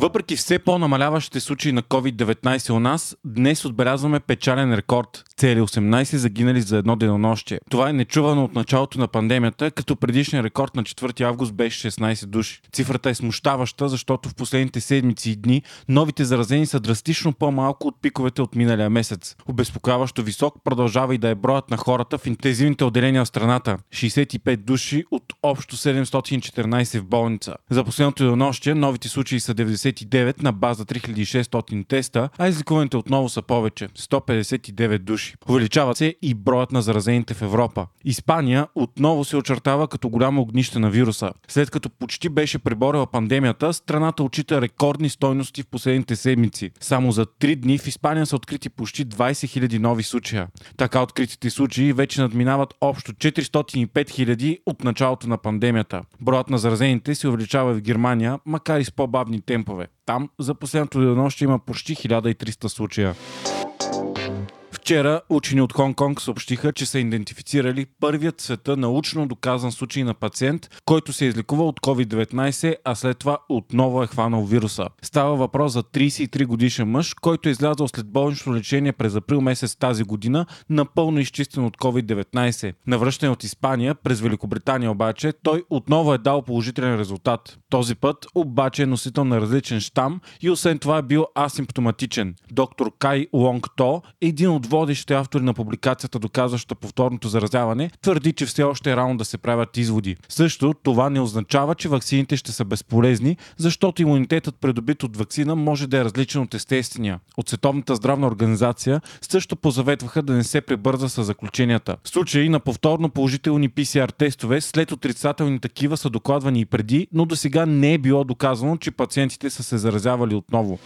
Въпреки все по-намаляващите случаи на COVID-19 у нас, днес отбелязваме печален рекорд. Цели 18 загинали за едно денонощие. Това е нечувано от началото на пандемията, като предишният рекорд на 4 август беше 16 души. Цифрата е смущаваща, защото в последните седмици и дни новите заразени са драстично по-малко от пиковете от миналия месец. Обезпокояващо висок продължава и да е броят на хората в интензивните отделения в страната. 65 души от общо 714 в болница. За последното денонощие новите случаи са 90 159 на база 3600 теста, а изликуваните отново са повече 159 души. Увеличава се и броят на заразените в Европа. Испания отново се очертава като голямо огнище на вируса. След като почти беше преборила пандемията, страната отчита рекордни стойности в последните седмици. Само за 3 дни в Испания са открити почти 20 000 нови случая. Така откритите случаи вече надминават общо 405 000 от началото на пандемията. Броят на заразените се увеличава в Германия, макар и с по-бавни темпове. Там за последното денонощие има почти 1300 случая. Вчера учени от Хонг-Конг съобщиха, че са идентифицирали първият света научно доказан случай на пациент, който се е излекува от COVID-19, а след това отново е хванал вируса. Става въпрос за 33 годишен мъж, който е излязъл след болнично лечение през април месец тази година, напълно изчистен от COVID-19. Навръщане от Испания през Великобритания обаче, той отново е дал положителен резултат. Този път обаче е носител на различен щам и освен това е бил асимптоматичен. Доктор Кай Лонг То, един от водещите автори на публикацията, доказваща повторното заразяване, твърди, че все още е рано да се правят изводи. Също това не означава, че ваксините ще са безполезни, защото имунитетът придобит от вакцина може да е различен от естествения. От Световната здравна организация също позаветваха да не се прибърза с заключенията. В случаи на повторно положителни PCR тестове след отрицателни такива са докладвани и преди, но до сега не е било доказано, че пациентите са се заразявали отново.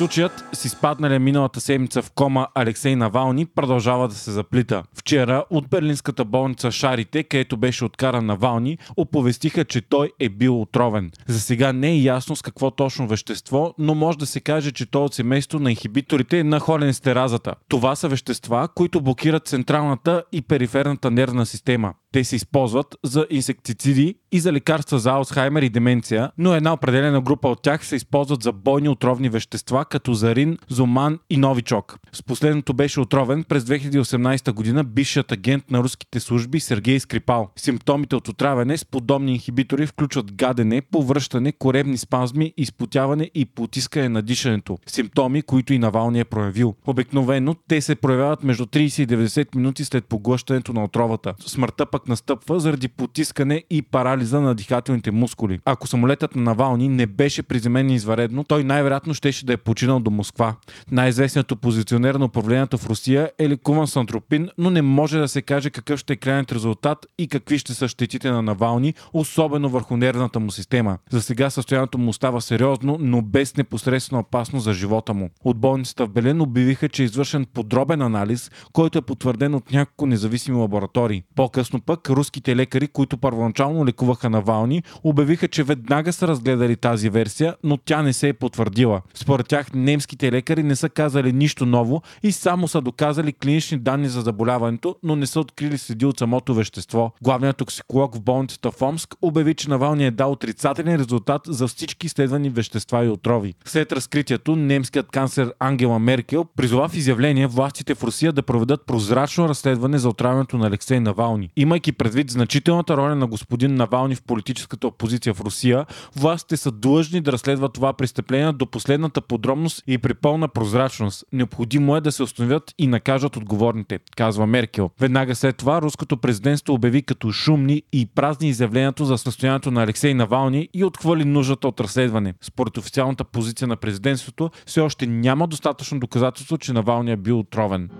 Случаят с изпадналия миналата седмица в кома Алексей Навални продължава да се заплита. Вчера от берлинската болница Шарите, където беше откаран Навални, оповестиха, че той е бил отровен. За сега не е ясно с какво точно вещество, но може да се каже, че той е от семейство на инхибиторите на холенстеразата. Това са вещества, които блокират централната и периферната нервна система. Те се използват за инсектициди и за лекарства за Алцхаймер и деменция, но една определена група от тях се използват за бойни отровни вещества, като Зарин, Зоман и Новичок. С последното беше отровен през 2018 година бившият агент на руските служби Сергей Скрипал. Симптомите от отравяне с подобни инхибитори включват гадене, повръщане, коребни спазми, изпотяване и потискане на дишането. Симптоми, които и Навални е проявил. Обикновено те се проявяват между 30 и 90 минути след поглъщането на отровата. Смъртта пък настъпва заради потискане и парализа на дихателните мускули. Ако самолетът на Навални не беше приземен изваредно, той най-вероятно щеше да е починал до Москва. Най-известният опозиционер на управлението в Русия е лекуван с антропин, но не може да се каже какъв ще е крайният резултат и какви ще са щетите на Навални, особено върху нервната му система. За сега състоянието му става сериозно, но без непосредствена опасност за живота му. От болницата в Белен обявиха, че е извършен подробен анализ, който е потвърден от няколко независими лаборатории. По-късно пък руските лекари, които първоначално лекуваха Навални, обявиха, че веднага са разгледали тази версия, но тя не се е потвърдила. Според тях немските лекари не са казали нищо ново и само са доказали клинични данни за заболяването, но не са открили следи от самото вещество. Главният токсиколог в болницата в Омск обяви, че Навални е дал отрицателен резултат за всички изследвани вещества и отрови. След разкритието, немският канцлер Ангела Меркел призова в изявление властите в Русия да проведат прозрачно разследване за отравянето на Алексей Навални. Имайки предвид значителната роля на господин Навални в политическата опозиция в Русия, властите са длъжни да разследват това престъпление до последната подробност и при пълна прозрачност. Необходимо е да се установят и накажат отговорните, казва Меркел. Веднага след това руското президентство обяви като шумни и празни изявлението за състоянието на Алексей Навални и отхвърли нуждата от разследване. Според официалната позиция на президентството, все още няма достатъчно доказателство, че Навални е бил отровен.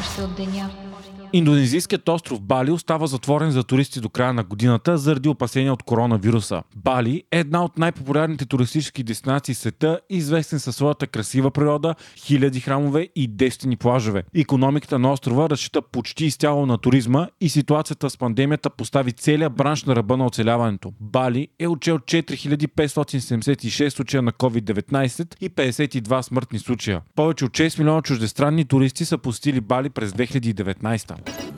Още от деня Индонезийският остров Бали остава затворен за туристи до края на годината заради опасения от коронавируса. Бали е една от най-популярните туристически дестинации в света, известен със своята красива природа, хиляди храмове и девствени плажове. Економиката на острова разчита почти изцяло на туризма и ситуацията с пандемията постави целия бранш на ръба на оцеляването. Бали е отчел 4576 случая на COVID-19 и 52 смъртни случая. Повече от 6 милиона чуждестранни туристи са посетили Бали през 2019. Patreon.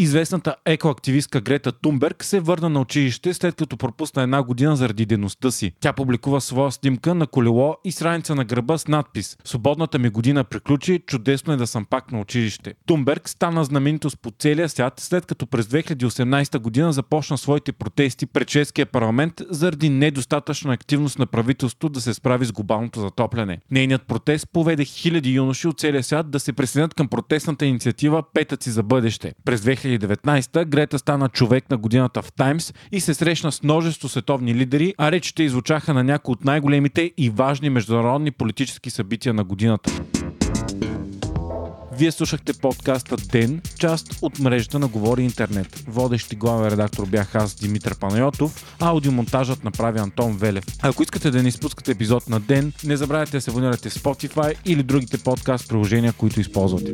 Известната екоактивистка Грета Тумберг се върна на училище след като пропусна една година заради дейността си. Тя публикува своя снимка на колело и страница на гърба с надпис Свободната ми година приключи, чудесно е да съм пак на училище. Тумберг стана знаменитост по целия свят след като през 2018 година започна своите протести пред чешския парламент заради недостатъчна активност на правителството да се справи с глобалното затопляне. Нейният протест поведе хиляди юноши от целия свят да се присъединят към протестната инициатива Петъци за бъдеще. През 2019 Грета стана човек на годината в Таймс и се срещна с множество световни лидери, а речите излучаха на някои от най-големите и важни международни политически събития на годината. Вие слушахте подкаста Ден, част от мрежата на Говори Интернет. Водещи главен редактор бях аз, Димитър Панайотов, аудиомонтажът направи Антон Велев. Ако искате да не изпускате епизод на Ден, не забравяйте да се абонирате в Spotify или другите подкаст приложения, които използвате.